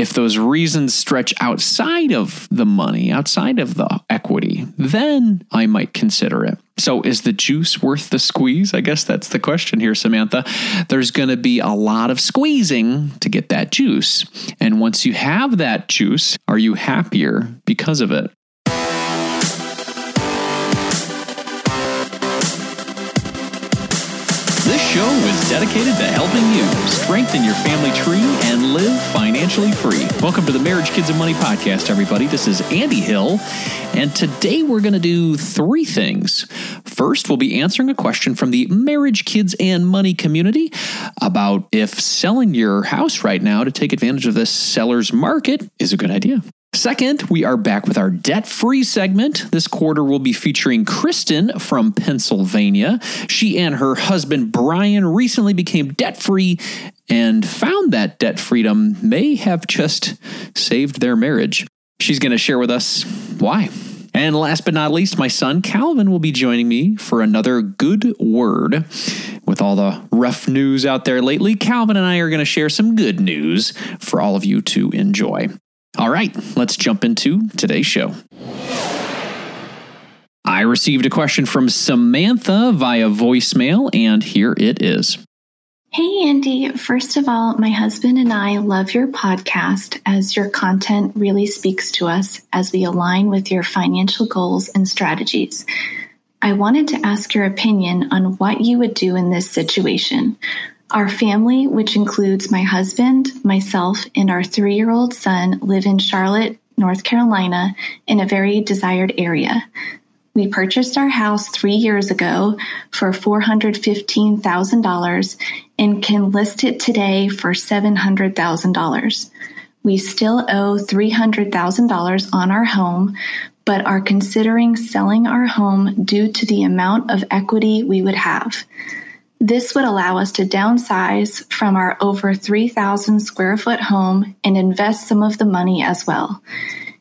If those reasons stretch outside of the money, outside of the equity, then I might consider it. So, is the juice worth the squeeze? I guess that's the question here, Samantha. There's going to be a lot of squeezing to get that juice. And once you have that juice, are you happier because of it? Show is dedicated to helping you strengthen your family tree and live financially free. Welcome to the Marriage, Kids, and Money podcast, everybody. This is Andy Hill, and today we're going to do three things. First, we'll be answering a question from the Marriage, Kids, and Money community about if selling your house right now to take advantage of this seller's market is a good idea. Second, we are back with our debt free segment. This quarter will be featuring Kristin from Pennsylvania. She and her husband Brian recently became debt free and found that debt freedom may have just saved their marriage. She's going to share with us why. And last but not least, my son Calvin will be joining me for another good word. With all the rough news out there lately, Calvin and I are going to share some good news for all of you to enjoy. All right, let's jump into today's show. I received a question from Samantha via voicemail, and here it is. Hey, Andy. First of all, my husband and I love your podcast as your content really speaks to us as we align with your financial goals and strategies. I wanted to ask your opinion on what you would do in this situation. Our family, which includes my husband, myself, and our three year old son, live in Charlotte, North Carolina, in a very desired area. We purchased our house three years ago for $415,000 and can list it today for $700,000. We still owe $300,000 on our home, but are considering selling our home due to the amount of equity we would have. This would allow us to downsize from our over 3,000 square foot home and invest some of the money as well.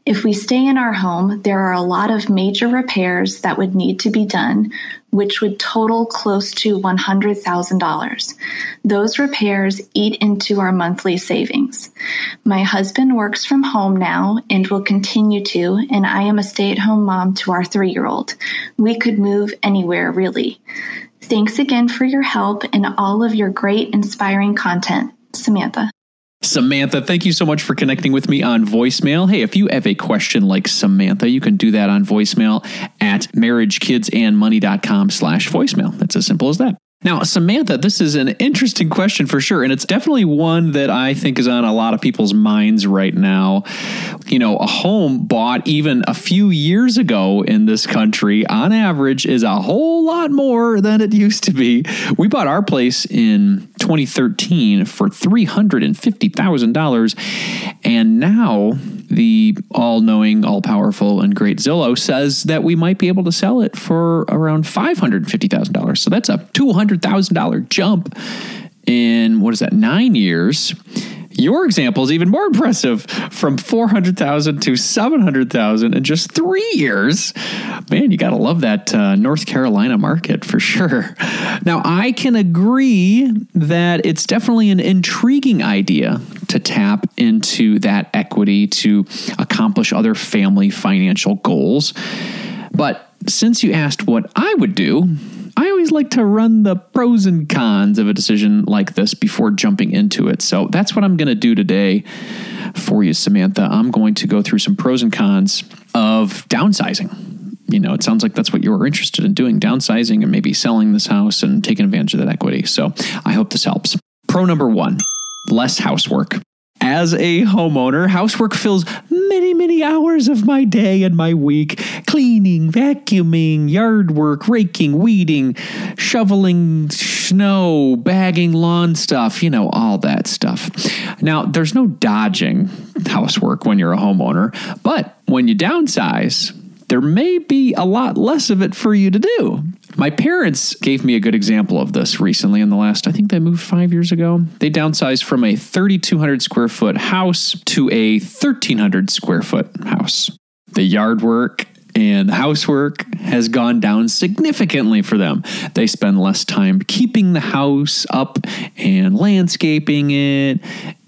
If we stay in our home, there are a lot of major repairs that would need to be done, which would total close to $100,000. Those repairs eat into our monthly savings. My husband works from home now and will continue to, and I am a stay at home mom to our three year old. We could move anywhere, really. Thanks again for your help and all of your great, inspiring content. Samantha. Samantha, thank you so much for connecting with me on voicemail. Hey, if you have a question like Samantha, you can do that on voicemail at marriagekidsandmoney.com slash voicemail. That's as simple as that. Now, Samantha, this is an interesting question for sure. And it's definitely one that I think is on a lot of people's minds right now. You know, a home bought even a few years ago in this country, on average, is a whole lot more than it used to be. We bought our place in 2013 for $350,000. And now the all knowing, all powerful, and great Zillow says that we might be able to sell it for around $550,000. So that's a $200,000 jump in what is that, nine years. Your example is even more impressive from 400,000 to 700,000 in just three years. Man, you got to love that uh, North Carolina market for sure. Now, I can agree that it's definitely an intriguing idea to tap into that equity to accomplish other family financial goals. But since you asked what I would do, I always like to run the pros and cons of a decision like this before jumping into it. So that's what I'm going to do today for you, Samantha. I'm going to go through some pros and cons of downsizing. You know, it sounds like that's what you were interested in doing downsizing and maybe selling this house and taking advantage of that equity. So I hope this helps. Pro number one less housework. As a homeowner, housework fills many, many hours of my day and my week cleaning, vacuuming, yard work, raking, weeding, shoveling snow, bagging lawn stuff, you know, all that stuff. Now, there's no dodging housework when you're a homeowner, but when you downsize, there may be a lot less of it for you to do. My parents gave me a good example of this recently in the last, I think they moved five years ago. They downsized from a 3,200 square foot house to a 1,300 square foot house. The yard work and the housework has gone down significantly for them. They spend less time keeping the house up and landscaping it,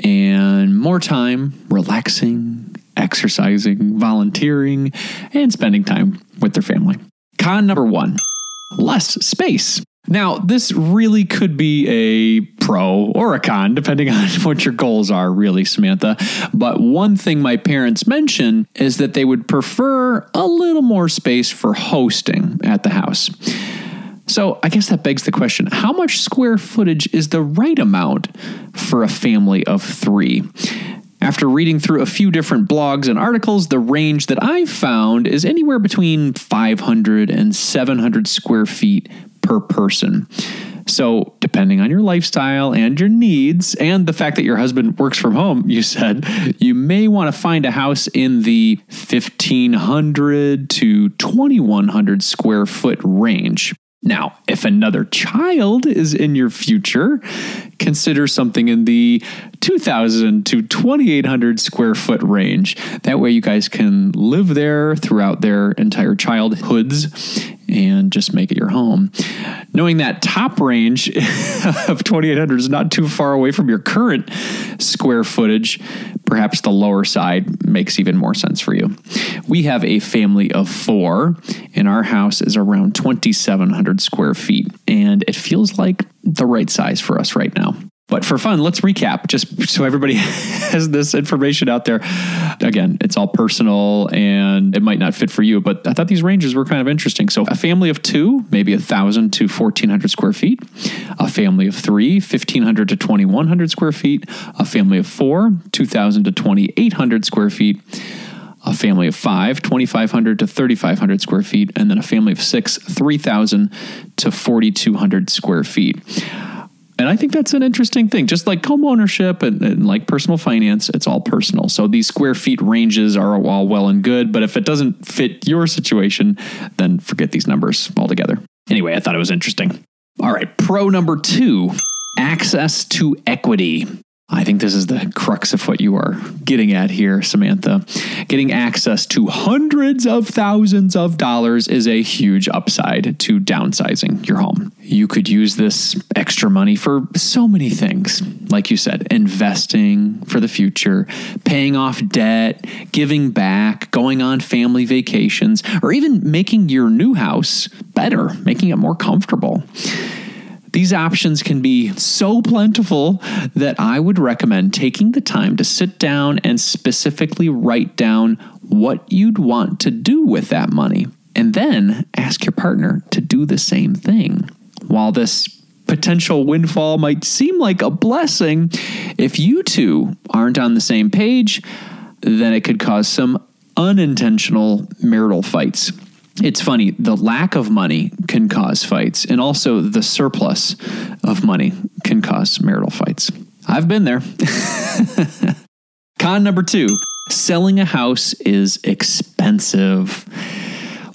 and more time relaxing, exercising, volunteering, and spending time with their family. Con number one less space. Now, this really could be a pro or a con, depending on what your goals are, really, Samantha. But one thing my parents mention is that they would prefer a little more space for hosting at the house. So I guess that begs the question how much square footage is the right amount for a family of three? After reading through a few different blogs and articles, the range that I've found is anywhere between 500 and 700 square feet per person. So, depending on your lifestyle and your needs, and the fact that your husband works from home, you said, you may want to find a house in the 1500 to 2100 square foot range. Now, if another child is in your future, consider something in the 2,000 to 2,800 square foot range. That way, you guys can live there throughout their entire childhoods and just make it your home. Knowing that top range of 2,800 is not too far away from your current square footage, perhaps the lower side makes even more sense for you. We have a family of four, and our house is around 2,700 square feet, and it feels like the right size for us right now. But for fun, let's recap just so everybody has this information out there. Again, it's all personal and it might not fit for you, but I thought these ranges were kind of interesting. So a family of two, maybe a thousand to 1400 square feet. A family of three, 1500 to 2100 square feet. A family of four, 2000 to 2800 square feet a family of five, 2,500 to 3,500 square feet, and then a family of six, 3,000 to 4,200 square feet. And I think that's an interesting thing. Just like home ownership and, and, like personal finance, it's all personal. So these square feet ranges are all well and good, but if it doesn't fit your situation, then forget these numbers altogether. Anyway, I thought it was interesting. All right, pro number two access to equity. I think this is the crux of what you are getting at here, Samantha. Getting access to hundreds of thousands of dollars is a huge upside to downsizing your home. You could use this extra money for so many things. Like you said, investing for the future, paying off debt, giving back, going on family vacations, or even making your new house better, making it more comfortable. These options can be so plentiful that I would recommend taking the time to sit down and specifically write down what you'd want to do with that money. And then ask your partner to do the same thing. While this potential windfall might seem like a blessing, if you two aren't on the same page, then it could cause some unintentional marital fights it's funny, the lack of money cause fights, and also the surplus of money can cause marital fights. I've been there. Con number two selling a house is expensive.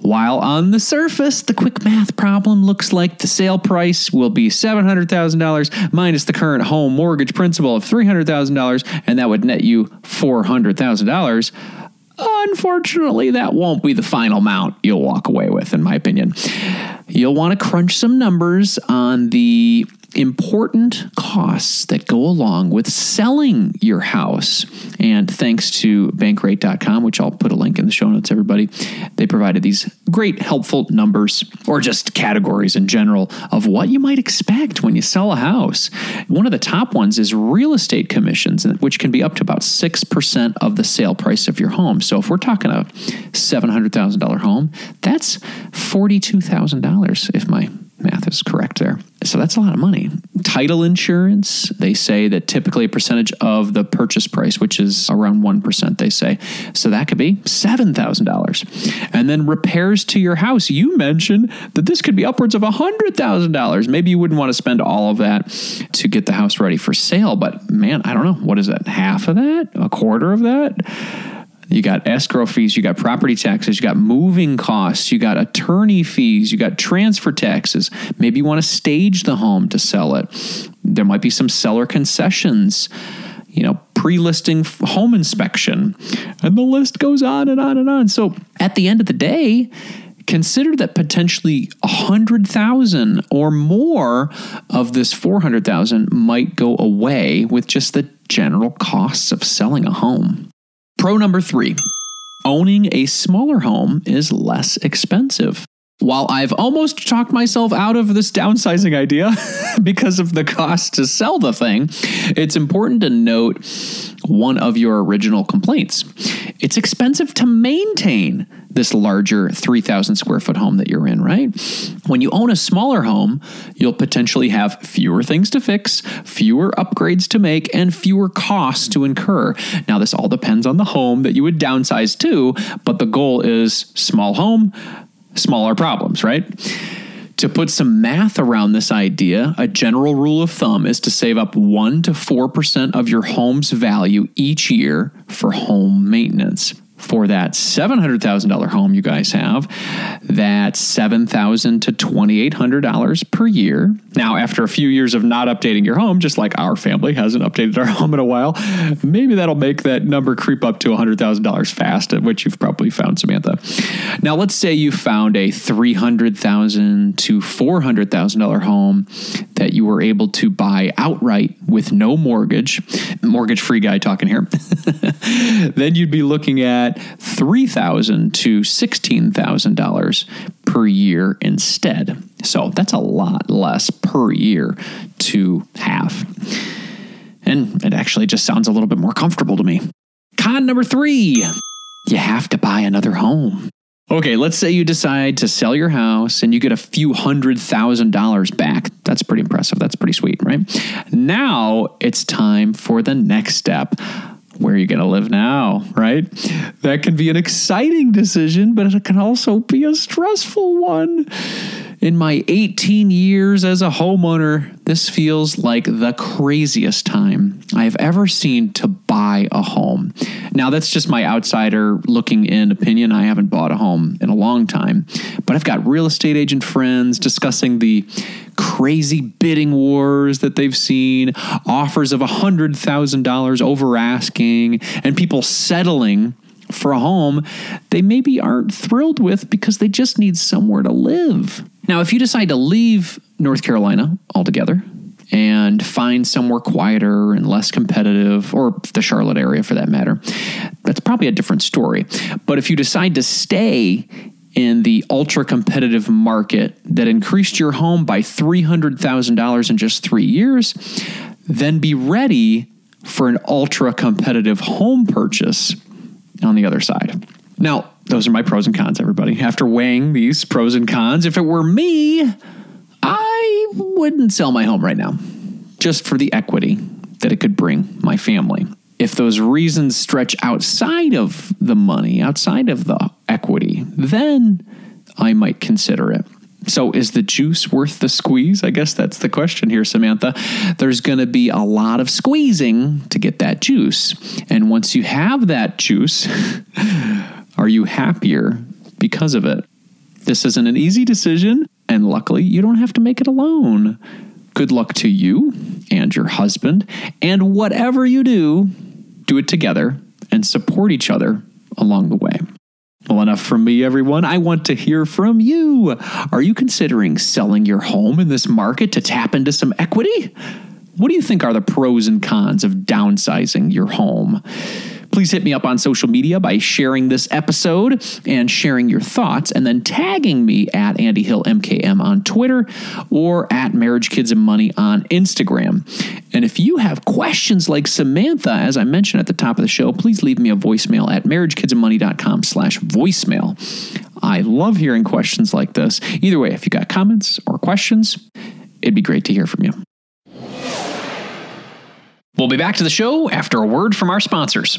While on the surface, the quick math problem looks like the sale price will be $700,000 minus the current home mortgage principal of $300,000, and that would net you $400,000. Unfortunately, that won't be the final amount you'll walk away with, in my opinion. You'll want to crunch some numbers on the important costs that go along with selling your house. And thanks to bankrate.com, which I'll put a link in the show notes, everybody, they provided these great, helpful numbers or just categories in general of what you might expect when you sell a house. One of the top ones is real estate commissions, which can be up to about 6% of the sale price of your home. So if we're talking a $700,000 home, that's $42,000 if my math is correct there. So that's a lot of money. Title insurance, they say that typically a percentage of the purchase price, which is around 1%, they say. So that could be $7,000. And then repairs to your house. You mentioned that this could be upwards of $100,000. Maybe you wouldn't want to spend all of that to get the house ready for sale, but man, I don't know. What is that? Half of that? A quarter of that? You got escrow fees, you got property taxes, you got moving costs, you got attorney fees, you got transfer taxes. Maybe you want to stage the home to sell it. There might be some seller concessions, you know, pre listing home inspection. And the list goes on and on and on. So at the end of the day, consider that potentially 100,000 or more of this 400,000 might go away with just the general costs of selling a home. Pro number 3. Owning a smaller home is less expensive. While I've almost talked myself out of this downsizing idea because of the cost to sell the thing, it's important to note one of your original complaints. It's expensive to maintain this larger 3,000 square foot home that you're in, right? When you own a smaller home, you'll potentially have fewer things to fix, fewer upgrades to make, and fewer costs to incur. Now, this all depends on the home that you would downsize to, but the goal is small home, smaller problems, right? To put some math around this idea, a general rule of thumb is to save up 1 to 4% of your home's value each year for home maintenance for that $700,000 home you guys have, that's $7,000 to $2,800 per year. Now, after a few years of not updating your home, just like our family hasn't updated our home in a while, maybe that'll make that number creep up to $100,000 fast, which you've probably found Samantha. Now, let's say you found a $300,000 to $400,000 home that you were able to buy outright with no mortgage, mortgage free guy talking here. then you'd be looking at 3,000 to $16,000 per year instead. So that's a lot less per year to have. And it actually just sounds a little bit more comfortable to me. Con number three you have to buy another home. Okay, let's say you decide to sell your house and you get a few hundred thousand dollars back. That's pretty impressive. That's pretty sweet, right? Now it's time for the next step where are you going to live now, right? That can be an exciting decision, but it can also be a stressful one. In my 18 years as a homeowner, this feels like the craziest time I've ever seen to buy a home. Now, that's just my outsider looking in opinion. I haven't bought a home in a long time, but I've got real estate agent friends discussing the crazy bidding wars that they've seen, offers of $100,000 over asking, and people settling for a home they maybe aren't thrilled with because they just need somewhere to live. Now, if you decide to leave North Carolina altogether and find somewhere quieter and less competitive, or the Charlotte area for that matter, that's probably a different story. But if you decide to stay in the ultra competitive market that increased your home by $300,000 in just three years, then be ready for an ultra competitive home purchase on the other side. Now, those are my pros and cons, everybody. After weighing these pros and cons, if it were me, I wouldn't sell my home right now just for the equity that it could bring my family. If those reasons stretch outside of the money, outside of the equity, then I might consider it. So, is the juice worth the squeeze? I guess that's the question here, Samantha. There's going to be a lot of squeezing to get that juice. And once you have that juice, are you happier because of it? This isn't an easy decision, and luckily, you don't have to make it alone. Good luck to you and your husband, and whatever you do, do it together and support each other along the way. Well, enough from me, everyone. I want to hear from you. Are you considering selling your home in this market to tap into some equity? What do you think are the pros and cons of downsizing your home? Please hit me up on social media by sharing this episode and sharing your thoughts, and then tagging me at Andy Hill MKM on Twitter or at Marriage Kids and Money on Instagram. And if you have questions like Samantha, as I mentioned at the top of the show, please leave me a voicemail at marriagekidsandmoney.com slash voicemail. I love hearing questions like this. Either way, if you got comments or questions, it'd be great to hear from you. We'll be back to the show after a word from our sponsors.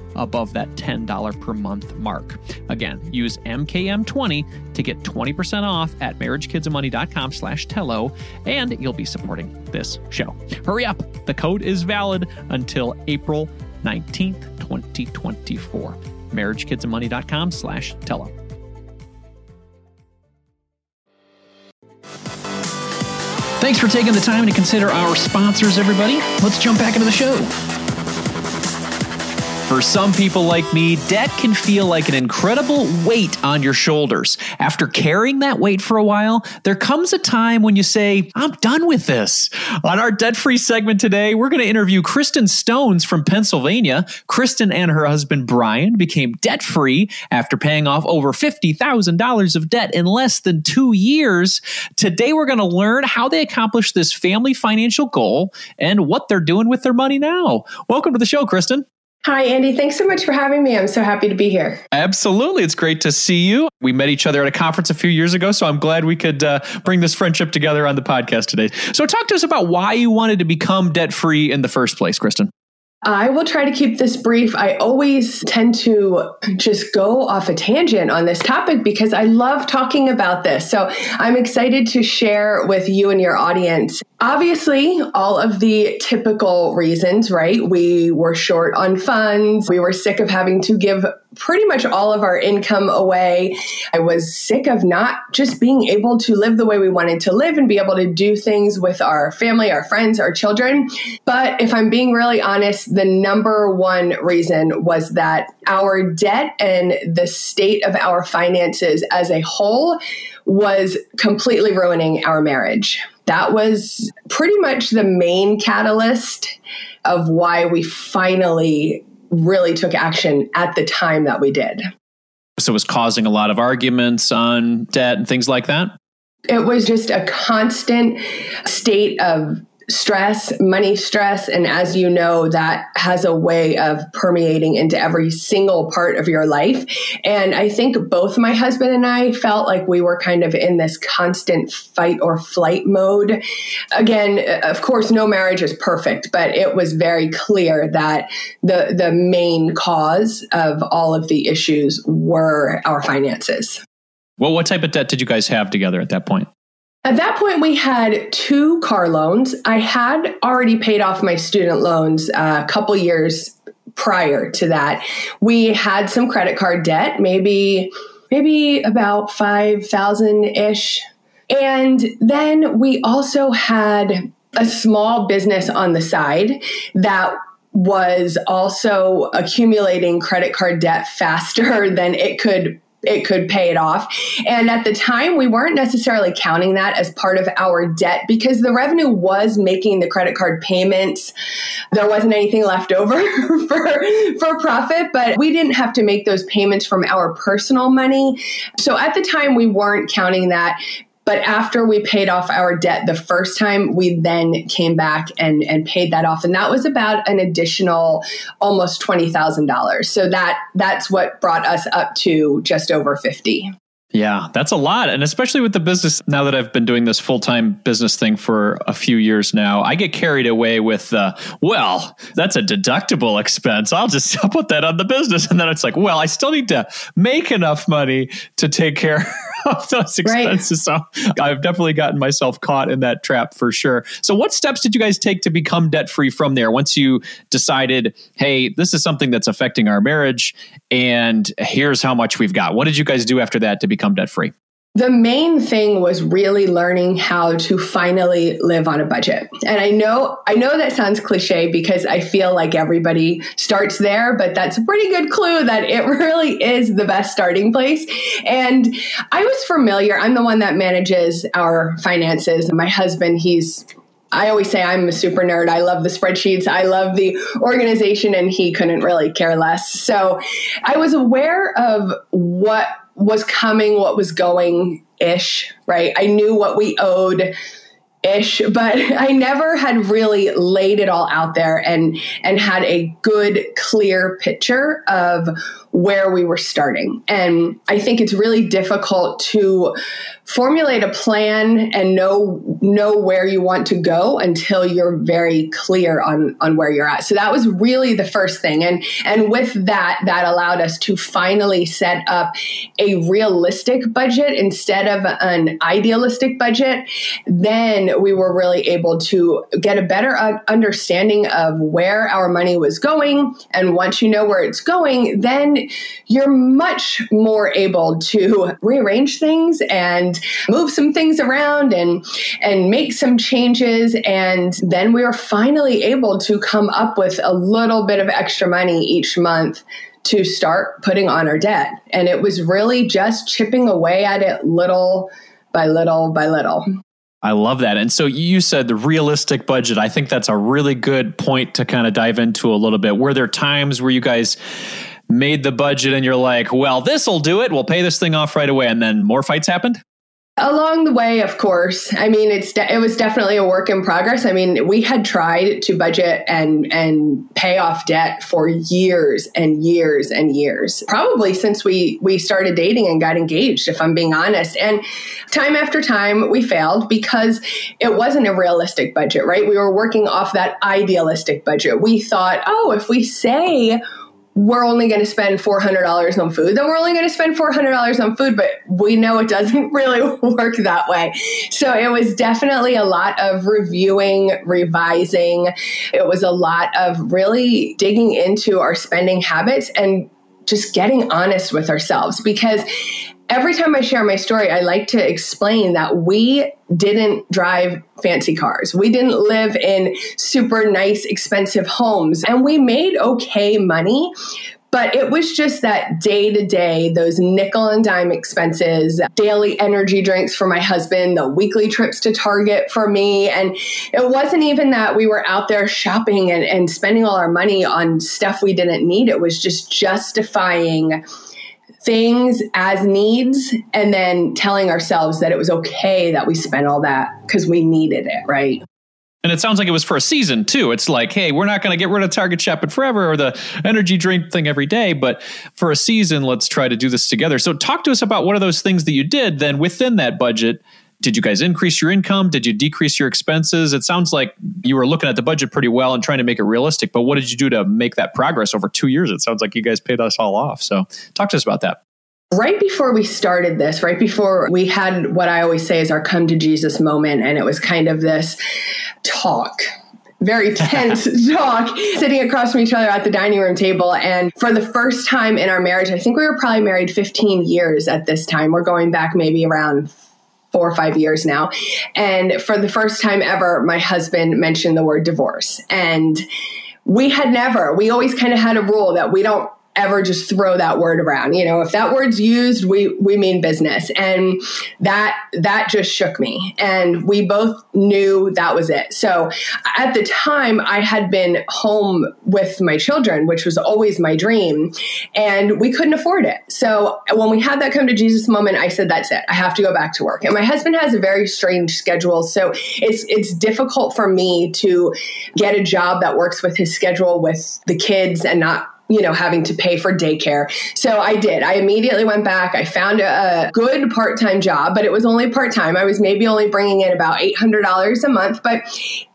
above that $10 per month mark. Again, use MKM20 to get 20% off at marriagekidsandmoney.com slash Tello, and you'll be supporting this show. Hurry up. The code is valid until April 19th, 2024. marriagekidsandmoney.com slash Tello. Thanks for taking the time to consider our sponsors, everybody. Let's jump back into the show. For some people like me, debt can feel like an incredible weight on your shoulders. After carrying that weight for a while, there comes a time when you say, I'm done with this. On our debt free segment today, we're going to interview Kristin Stones from Pennsylvania. Kristin and her husband Brian became debt free after paying off over $50,000 of debt in less than two years. Today, we're going to learn how they accomplished this family financial goal and what they're doing with their money now. Welcome to the show, Kristin. Hi, Andy. Thanks so much for having me. I'm so happy to be here. Absolutely. It's great to see you. We met each other at a conference a few years ago, so I'm glad we could uh, bring this friendship together on the podcast today. So, talk to us about why you wanted to become debt free in the first place, Kristin. I will try to keep this brief. I always tend to just go off a tangent on this topic because I love talking about this. So I'm excited to share with you and your audience. Obviously, all of the typical reasons, right? We were short on funds. We were sick of having to give pretty much all of our income away. I was sick of not just being able to live the way we wanted to live and be able to do things with our family, our friends, our children. But if I'm being really honest, the number one reason was that our debt and the state of our finances as a whole was completely ruining our marriage. That was pretty much the main catalyst of why we finally really took action at the time that we did. So it was causing a lot of arguments on debt and things like that? It was just a constant state of stress, money stress. And as you know, that has a way of permeating into every single part of your life. And I think both my husband and I felt like we were kind of in this constant fight or flight mode. Again, of course, no marriage is perfect, but it was very clear that the, the main cause of all of the issues were our finances. Well, what type of debt did you guys have together at that point? At that point, we had two car loans. I had already paid off my student loans uh, a couple years prior to that. We had some credit card debt, maybe maybe about 5,000 ish. And then we also had a small business on the side that was also accumulating credit card debt faster than it could it could pay it off. And at the time, we weren't necessarily counting that as part of our debt because the revenue was making the credit card payments. There wasn't anything left over for, for profit, but we didn't have to make those payments from our personal money. So at the time, we weren't counting that. But after we paid off our debt the first time, we then came back and, and paid that off. And that was about an additional almost $20,000. So that that's what brought us up to just over 50. Yeah, that's a lot. And especially with the business, now that I've been doing this full time business thing for a few years now, I get carried away with, uh, well, that's a deductible expense. I'll just I'll put that on the business. And then it's like, well, I still need to make enough money to take care of those expenses. Right. So I've definitely gotten myself caught in that trap for sure. So, what steps did you guys take to become debt free from there once you decided, hey, this is something that's affecting our marriage and here's how much we've got? What did you guys do after that to become debt free? The main thing was really learning how to finally live on a budget. And I know I know that sounds cliche because I feel like everybody starts there, but that's a pretty good clue that it really is the best starting place. And I was familiar, I'm the one that manages our finances. My husband, he's I always say I'm a super nerd. I love the spreadsheets. I love the organization, and he couldn't really care less. So I was aware of what was coming, what was going ish, right? I knew what we owed ish but i never had really laid it all out there and and had a good clear picture of where we were starting and i think it's really difficult to formulate a plan and know know where you want to go until you're very clear on on where you're at. So that was really the first thing. And and with that that allowed us to finally set up a realistic budget instead of an idealistic budget. Then we were really able to get a better understanding of where our money was going. And once you know where it's going, then you're much more able to rearrange things and move some things around and and make some changes and then we were finally able to come up with a little bit of extra money each month to start putting on our debt and it was really just chipping away at it little by little by little I love that. And so you said the realistic budget. I think that's a really good point to kind of dive into a little bit. Were there times where you guys made the budget and you're like, well, this will do it. We'll pay this thing off right away. And then more fights happened? Along the way, of course. I mean, it's de- it was definitely a work in progress. I mean, we had tried to budget and and pay off debt for years and years and years. Probably since we we started dating and got engaged, if I'm being honest. And time after time, we failed because it wasn't a realistic budget, right? We were working off that idealistic budget. We thought, oh, if we say we're only going to spend $400 on food, then we're only going to spend $400 on food. But we know it doesn't really work that way. So it was definitely a lot of reviewing, revising. It was a lot of really digging into our spending habits and just getting honest with ourselves because every time I share my story, I like to explain that we didn't drive fancy cars. We didn't live in super nice, expensive homes, and we made okay money. But it was just that day to day, those nickel and dime expenses, daily energy drinks for my husband, the weekly trips to Target for me. And it wasn't even that we were out there shopping and, and spending all our money on stuff we didn't need. It was just justifying things as needs and then telling ourselves that it was okay that we spent all that because we needed it, right? And it sounds like it was for a season too. It's like, hey, we're not going to get rid of Target shopping forever or the energy drink thing every day, but for a season, let's try to do this together. So, talk to us about what are those things that you did then within that budget did you guys increase your income? Did you decrease your expenses? It sounds like you were looking at the budget pretty well and trying to make it realistic. But what did you do to make that progress over two years? It sounds like you guys paid us all off. So talk to us about that. Right before we started this, right before we had what I always say is our come to Jesus moment, and it was kind of this talk very tense talk sitting across from each other at the dining room table. And for the first time in our marriage, I think we were probably married 15 years at this time. We're going back maybe around four or five years now. And for the first time ever, my husband mentioned the word divorce. And we had never, we always kind of had a rule that we don't ever just throw that word around. You know, if that word's used, we we mean business. And that that just shook me. And we both knew that was it. So at the time I had been home with my children, which was always my dream, and we couldn't afford it. So when we had that come to Jesus moment, I said that's it. I have to go back to work. And my husband has a very strange schedule, so it's it's difficult for me to get a job that works with his schedule with the kids and not you know, having to pay for daycare. So I did. I immediately went back. I found a, good part time job, but it was only part time. I was maybe only bringing in about $800 a month, but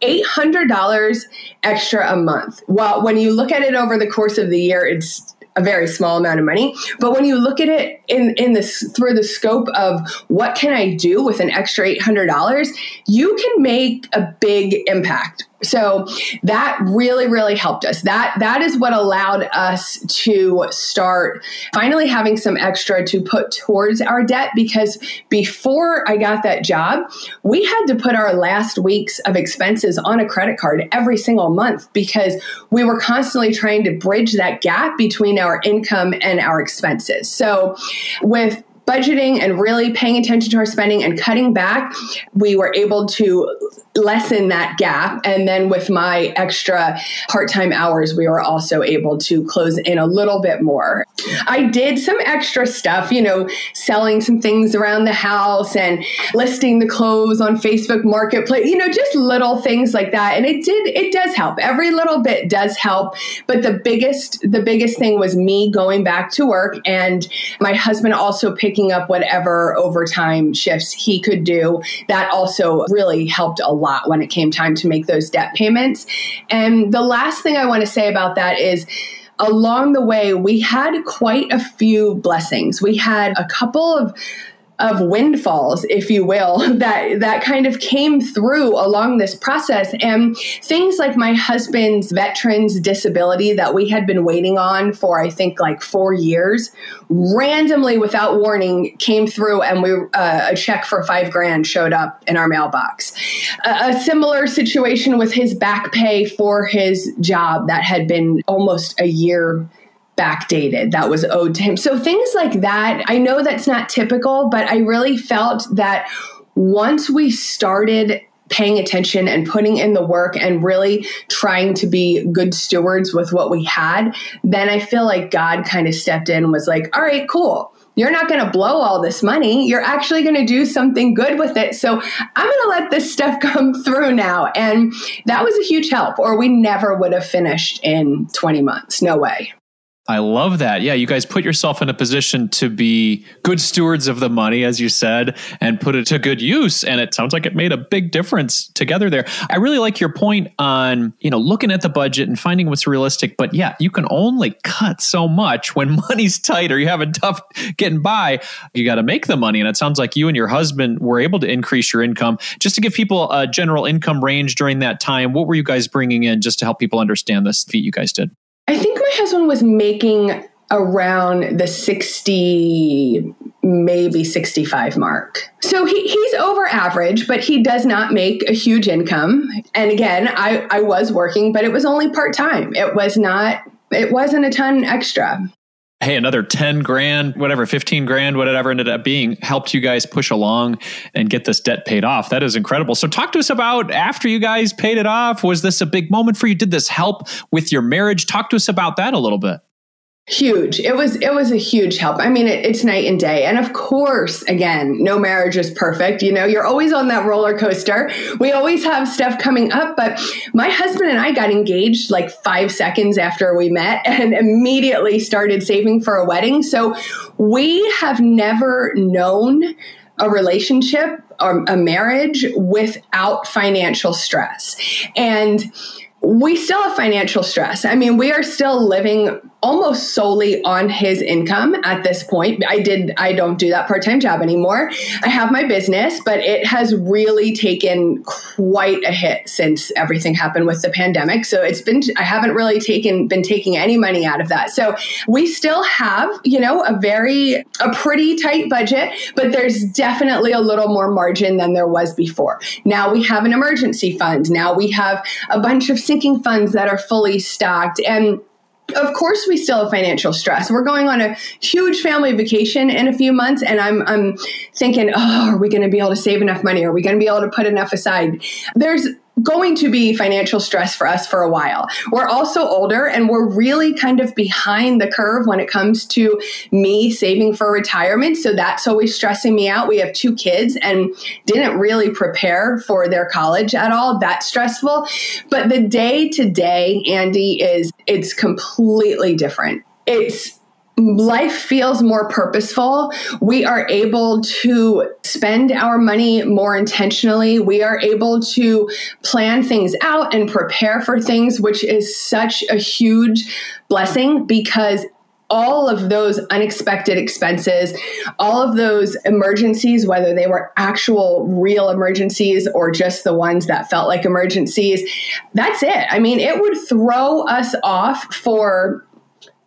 $800 extra a month. Well, when you look at it over the course of the year, it's a very small amount of money. But when you look at it in in this through the scope of what can I do with an extra eight hundred dollars, you can make a big impact. So that really, really helped us. That that is what allowed us to start finally having some extra to put towards our debt because before I got that job, we had to put our last weeks of expenses on a credit card every single month because we were constantly trying to bridge that gap between our income and our expenses. So with budgeting and really paying attention to our spending and cutting back, we were able to lessen that gap. And then with my extra part time hours, we were also able to close in a little bit more. I did some extra stuff, you know, selling some things around the house and listing the clothes on Facebook Marketplace, you know, just little things like that. And it did, it does help. Every little bit does help. But the biggest, the biggest thing was me going back to work and my husband also picking up whatever overtime shifts he could do. That also really helped a lot lot when it came time to make those debt payments. And the last thing I want to say about that is along the way, we had quite a few blessings. We had a couple of of windfalls, if you will, that that kind of came through along this process. And things like my husband's veterans disability that we had been waiting on for, I think, like four years, randomly without warning came through, and we uh, a check for five grand showed up in our mailbox. A, a similar situation with his back pay for his job that had been almost a year backdated that was owed to him. So things like that, I know that's not typical, but I really felt that once we started paying attention and putting in the work and really trying to be good stewards with what we had, then I feel like God kind of stepped in and was like, all right, cool. You're not going to blow all this money. You're actually going to do something good with it. So I'm going to let this stuff come through now. And that was a huge help, or we never would have finished in 20 months. No way. I love that. Yeah, you guys put yourself in a position to be good stewards of the money, as you said, and put it to good use. And it sounds like it made a big difference together there. I really like your point on, you know, looking at the budget and finding what's realistic. But yeah, you can only cut so much when money's tight or you have a tough getting by. You got to make the money. And it sounds like you and your husband were able to increase your income. Just to give people a general income range during that time, what were you guys bringing in just to help people understand this feat you guys did? I think my husband was making around the 60 maybe 65 mark. So he, he's over average but he does not make a huge income. And again i, I was working but it was only part-time. It was not it wasn't a ton extra hey, another 10 grand, whatever, 15 grand, whatever ended up being, helped you guys push along and get this debt paid off. That is incredible. So, talk to us about after you guys paid it off. Was this a big moment for you? Did this help with your marriage? Talk to us about that a little bit huge. It was it was a huge help. I mean it, it's night and day. And of course again no marriage is perfect. You know you're always on that roller coaster. We always have stuff coming up but my husband and i got engaged like five seconds after we met and immediately started saving for a wedding. So we have never known a relationship or a marriage without financial stress. And we still have financial stress. I mean, we are still living almost solely on his income at this point. I did I don't do that part-time job anymore. I have my business, but it has really taken quite a hit since everything happened with the pandemic. So it's been I haven't really taken been taking any money out of that. So we still have, you know, a very a pretty tight budget, but there's definitely a little more margin than there was before. Now we have an emergency fund. Now we have a bunch of sinking funds that are fully stocked and of course we still have financial stress. We're going on a huge family vacation in a few months and i'm i'm thinking oh are we going to be able to save enough money? Are we going to be able to put enough aside? There's going to be financial stress for us for a while. We're also older and we're really kind of behind the curve when it comes to me saving for retirement. So that's always stressing me out. We have two kids and didn't really prepare for their college at all. That's stressful. But the day to day, Andy, is it's completely different. It's life feels more purposeful. We are able to spend our money more intentionally. We are able to plan things out and prepare for things, which is such a huge blessing because all of those unexpected expenses, all of those emergencies, whether they were actual real emergencies or just the ones that felt like emergencies, that's it. I mean, it would throw us off for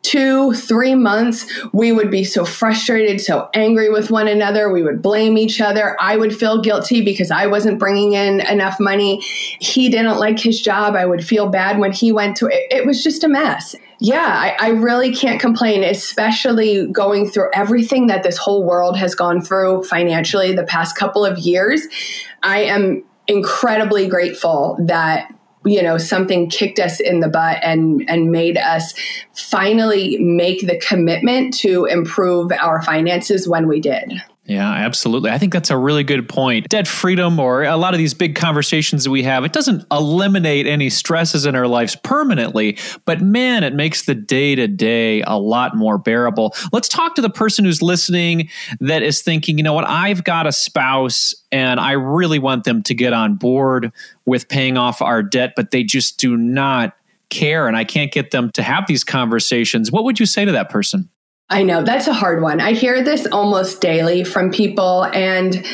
two, three months, we would be so frustrated, so angry with one another. We would blame each other. I would feel guilty because I wasn't bringing in enough money. He didn't like his job. I would feel bad when he went to it. It was just a mess. Yeah, I, I really can't complain, especially going through everything that this whole world has gone through financially the past couple of years. I am incredibly grateful that you know something kicked us in the butt and and made us finally make the commitment to improve our finances when we did yeah, absolutely. I think that's a really good point. Debt freedom, or a lot of these big conversations that we have, it doesn't eliminate any stresses in our lives permanently, but man, it makes the day to day a lot more bearable. Let's talk to the person who's listening that is thinking, you know what, I've got a spouse and I really want them to get on board with paying off our debt, but they just do not care and I can't get them to have these conversations. What would you say to that person? I know that's a hard one. I hear this almost daily from people and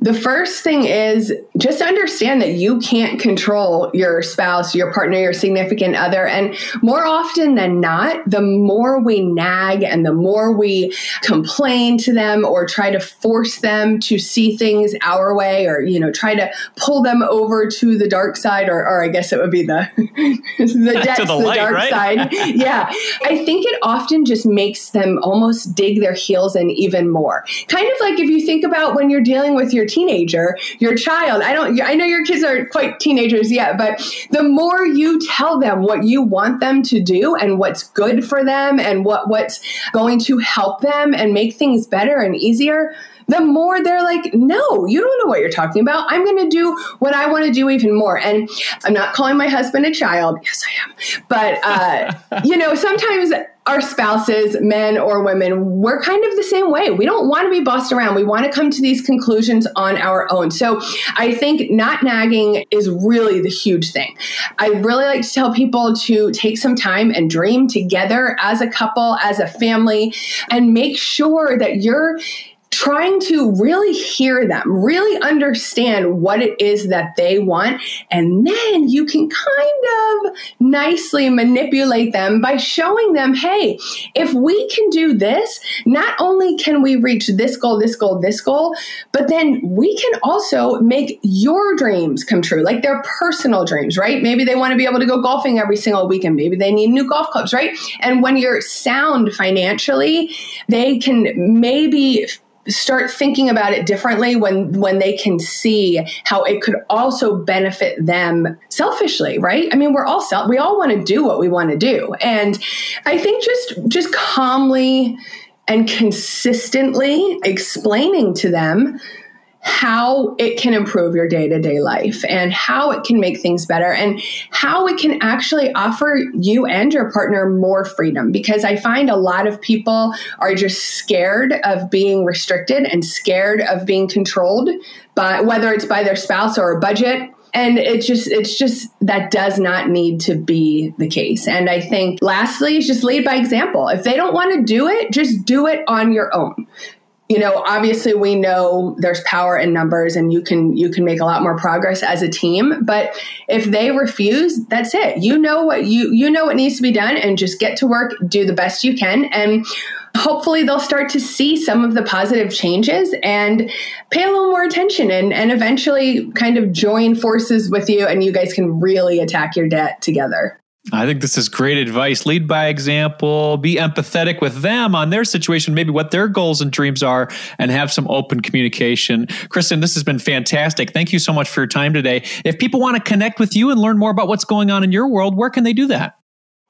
the first thing is just understand that you can't control your spouse, your partner, your significant other. And more often than not, the more we nag and the more we complain to them or try to force them to see things our way or, you know, try to pull them over to the dark side, or, or I guess it would be the, the debt to the, the light, dark right? side. yeah. I think it often just makes them almost dig their heels in even more. Kind of like if you think about when you're dealing with your teenager, your child, I don't, I know your kids aren't quite teenagers yet, but the more you tell them what you want them to do and what's good for them and what, what's going to help them and make things better and easier, the more they're like, no, you don't know what you're talking about. I'm going to do what I want to do even more. And I'm not calling my husband a child. Yes, I am. But, uh, you know, sometimes our spouses, men or women, we're kind of the same way. We don't want to be bossed around. We want to come to these conclusions on our own. So I think not nagging is really the huge thing. I really like to tell people to take some time and dream together as a couple, as a family, and make sure that you're trying to really hear them, really understand what it is that they want. And then you can kind of nicely manipulate them by showing them, hey, if we can do this, not only can we reach this goal, this goal, this goal, but then we can also make your dreams come true, like their personal dreams, right? Maybe they want to be able to go golfing every single weekend. Maybe they need new golf clubs, right? And when you're sound financially, they can maybe start thinking about it differently when when they can see how it could also benefit them selfishly right? I mean we're all self we all want to do what we want to do. And i think just just calmly and consistently explaining to them how it can improve your day to day life and how it can make things better and how it can actually offer you and your partner more freedom. Because I find a lot of people are just scared of being restricted and scared of being controlled by whether it's by their spouse or a budget. And it's just it's just that does not need to be the case. And i think lastly just lead by example. If they don't want to do it just do it on your own you know obviously we know there's power in numbers and you can you can make a lot more progress as a team but if they refuse that's it. You know what you you know what needs to be done and just get to work do the best you can and hopefully they'll start to see some of the positive changes and pay a little more attention and, and eventually kind of join forces with you and you guys can really attack your debt together I think this is great advice. Lead by example, be empathetic with them on their situation, maybe what their goals and dreams are, and have some open communication. Kristin, this has been fantastic. Thank you so much for your time today. If people want to connect with you and learn more about what's going on in your world, where can they do that?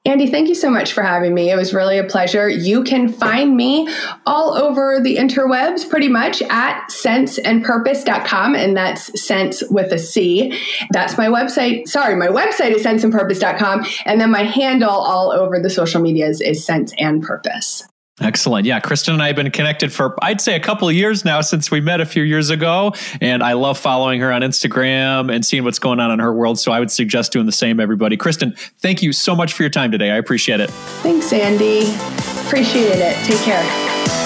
Andy, thank you so much for having me. It was really a pleasure. You can find me all over the interwebs pretty much at centsandpurpose.com, and that's cents with a C. That's my website. Sorry, my website is centsandpurpose.com, and then my handle all over the social medias is cents and purpose. Excellent. Yeah, Kristin and I have been connected for I'd say a couple of years now since we met a few years ago, and I love following her on Instagram and seeing what's going on in her world. So I would suggest doing the same, everybody. Kristin, thank you so much for your time today. I appreciate it. Thanks, Andy. Appreciate it. Take care.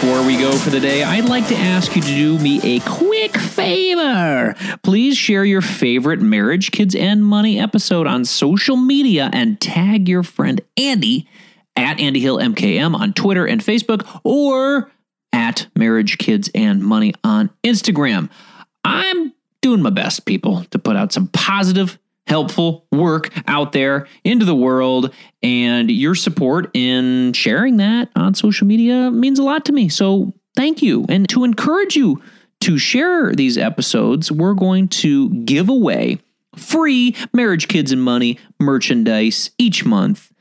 Before we go for the day, I'd like to ask you to do me a quick favor. Please share your favorite Marriage, Kids, and Money episode on social media and tag your friend Andy at Andy Hill MKM on Twitter and Facebook or at Marriage, Kids, and Money on Instagram. I'm doing my best, people, to put out some positive helpful work out there into the world. And your support in sharing that on social media means a lot to me. So thank you. And to encourage you to share these episodes, we're going to give away free Marriage, Kids, and Money merchandise each month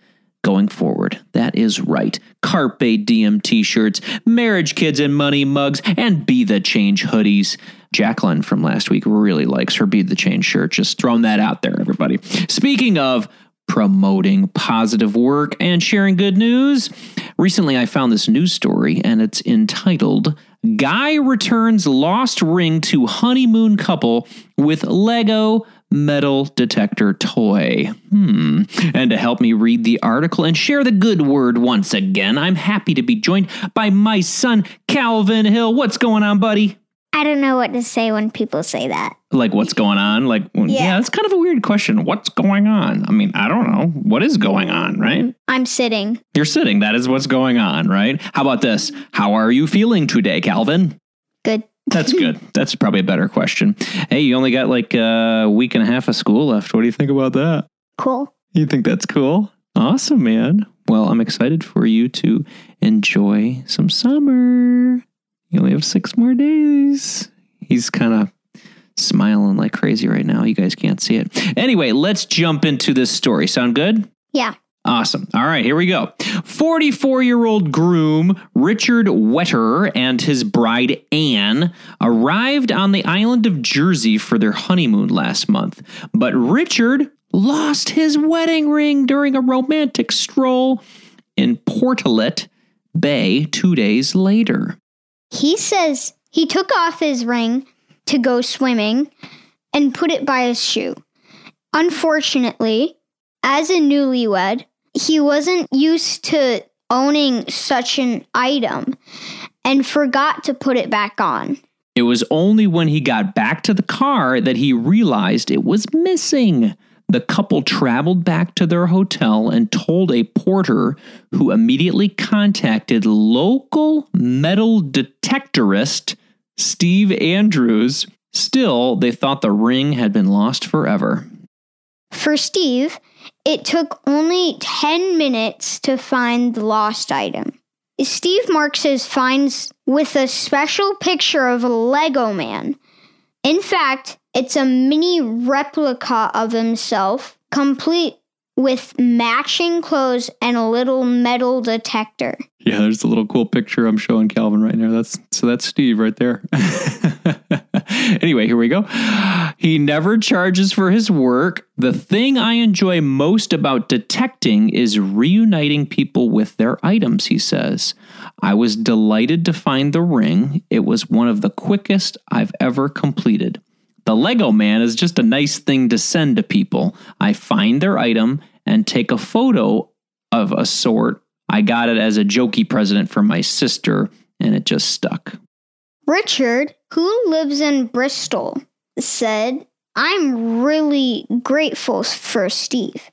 going forward. That is right. Carpe Diem t shirts, Marriage, Kids, and Money mugs, and Be the Change hoodies. Jacqueline from last week really likes her Be the Change shirt. Just throwing that out there, everybody. Speaking of promoting positive work and sharing good news, recently I found this news story and it's entitled Guy Returns Lost Ring to Honeymoon Couple with Lego metal detector toy. Hmm. And to help me read the article and share the good word once again, I'm happy to be joined by my son, Calvin Hill. What's going on, buddy? I don't know what to say when people say that. Like, what's going on? Like, yeah. yeah, it's kind of a weird question. What's going on? I mean, I don't know. What is going on, right? I'm sitting. You're sitting. That is what's going on, right? How about this? How are you feeling today, Calvin? Good. That's good. That's probably a better question. Hey, you only got like a week and a half of school left. What do you think about that? Cool. You think that's cool? Awesome, man. Well, I'm excited for you to enjoy some summer. You only have six more days. He's kind of smiling like crazy right now. You guys can't see it. Anyway, let's jump into this story. Sound good? Yeah. Awesome. All right, here we go. 44 year old groom Richard Wetter and his bride Anne arrived on the island of Jersey for their honeymoon last month. But Richard lost his wedding ring during a romantic stroll in Portelet Bay two days later. He says he took off his ring to go swimming and put it by his shoe. Unfortunately, as a newlywed, he wasn't used to owning such an item and forgot to put it back on. It was only when he got back to the car that he realized it was missing. The couple traveled back to their hotel and told a porter who immediately contacted local metal detectorist Steve Andrews. Still, they thought the ring had been lost forever. For Steve, it took only 10 minutes to find the lost item. Steve marks his finds with a special picture of a Lego man. In fact, it's a mini replica of himself, complete with matching clothes and a little metal detector. Yeah, there's a little cool picture I'm showing Calvin right now. That's so that's Steve right there. anyway, here we go. He never charges for his work. The thing I enjoy most about detecting is reuniting people with their items, he says. I was delighted to find the ring. It was one of the quickest I've ever completed. The Lego man is just a nice thing to send to people. I find their item and take a photo of a sort. I got it as a jokey present for my sister, and it just stuck. Richard, who lives in Bristol, said, I'm really grateful for Steve.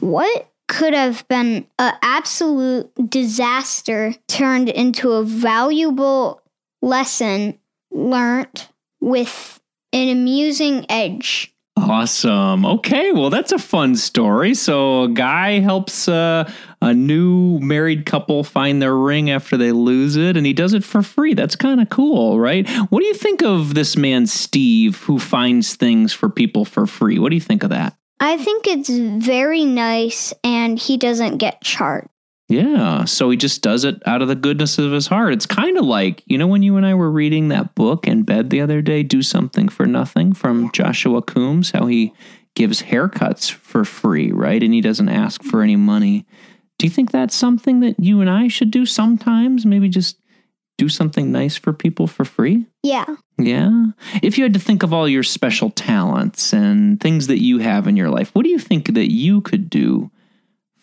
What could have been an absolute disaster turned into a valuable lesson learned with an amusing edge. Awesome. Okay, well, that's a fun story. So, a guy helps uh, a new married couple find their ring after they lose it, and he does it for free. That's kind of cool, right? What do you think of this man, Steve, who finds things for people for free? What do you think of that? I think it's very nice and he doesn't get charged. Yeah, so he just does it out of the goodness of his heart. It's kind of like, you know, when you and I were reading that book in bed the other day, Do Something for Nothing from Joshua Coombs, how he gives haircuts for free, right? And he doesn't ask for any money. Do you think that's something that you and I should do sometimes? Maybe just do something nice for people for free? Yeah. Yeah. If you had to think of all your special talents and things that you have in your life, what do you think that you could do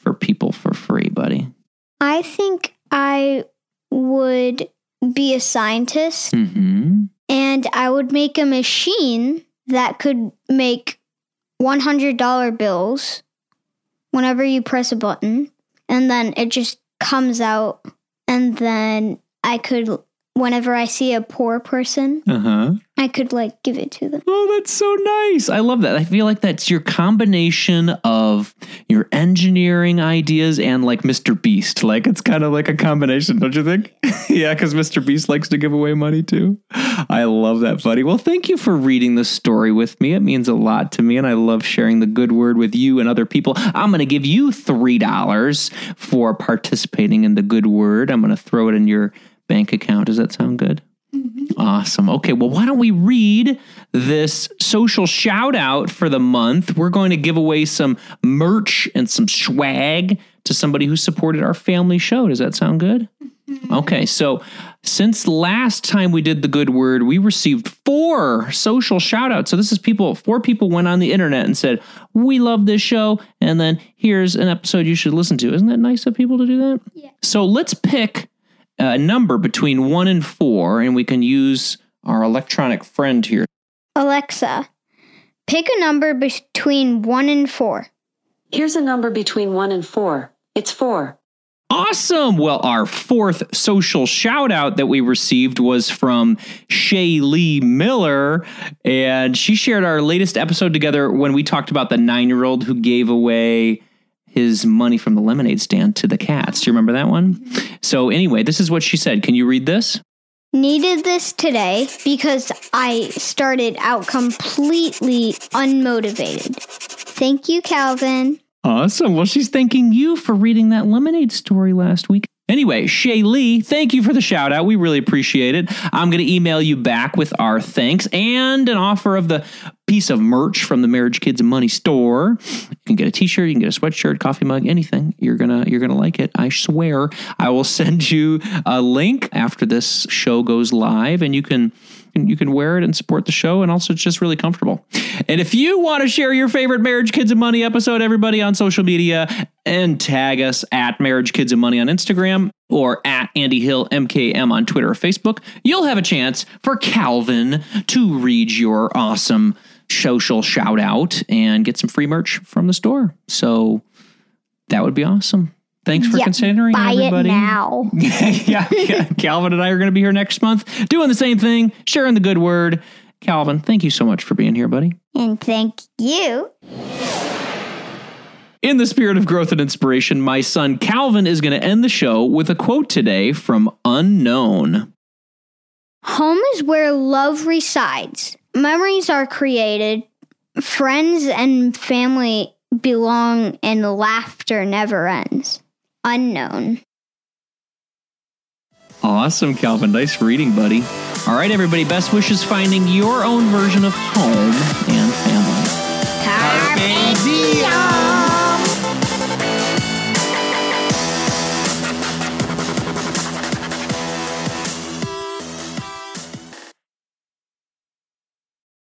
for people for free, buddy? I think I would be a scientist Mm-hmm. and I would make a machine that could make $100 bills whenever you press a button. And then it just comes out. And then I could, whenever I see a poor person, Uh-huh. I could like give it to them. Oh, that's so nice. I love that. I feel like that's your combination of your engineering ideas and like Mr. Beast. Like it's kind of like a combination, don't you think? yeah, because Mr. Beast likes to give away money too. I love that, buddy. Well, thank you for reading the story with me. It means a lot to me, and I love sharing the good word with you and other people. I'm going to give you $3 for participating in the good word. I'm going to throw it in your bank account. Does that sound good? Mm-hmm. Awesome. Okay, well, why don't we read this social shout out for the month? We're going to give away some merch and some swag to somebody who supported our family show. Does that sound good? Mm-hmm. Okay, so since last time we did the good word, we received four social shout outs. So this is people, four people went on the internet and said, We love this show. And then here's an episode you should listen to. Isn't that nice of people to do that? Yeah. So let's pick a number between one and four, and we can use our electronic friend here. Alexa, pick a number between 1 and 4. Here's a number between 1 and 4. It's 4. Awesome. Well, our fourth social shout out that we received was from Shay Lee Miller. And she shared our latest episode together when we talked about the nine year old who gave away his money from the lemonade stand to the cats. Do you remember that one? So, anyway, this is what she said. Can you read this? Needed this today because I started out completely unmotivated. Thank you, Calvin. Awesome. Well, she's thanking you for reading that lemonade story last week. Anyway, Shay Lee, thank you for the shout out. We really appreciate it. I'm going to email you back with our thanks and an offer of the piece of merch from the Marriage Kids and Money store. You can get a t-shirt, you can get a sweatshirt, coffee mug, anything. You're going to you're going to like it. I swear. I will send you a link after this show goes live and you you can wear it and support the show and also it's just really comfortable. And if you want to share your favorite Marriage Kids and Money episode, everybody on social media and tag us at Marriage Kids and Money on Instagram or at Andy Hill MKM on Twitter or Facebook, you'll have a chance for Calvin to read your awesome social shout out and get some free merch from the store. So that would be awesome. Thanks for Yeah, considering Buy everybody. it now. yeah, yeah. Calvin and I are going to be here next month doing the same thing, sharing the good word. Calvin, thank you so much for being here, buddy. And thank you. In the spirit of growth and inspiration, my son Calvin is going to end the show with a quote today from Unknown. Home is where love resides. Memories are created. Friends and family belong, and laughter never ends. Unknown. Awesome, Calvin. Nice reading, buddy. All right, everybody. Best wishes finding your own version of home. And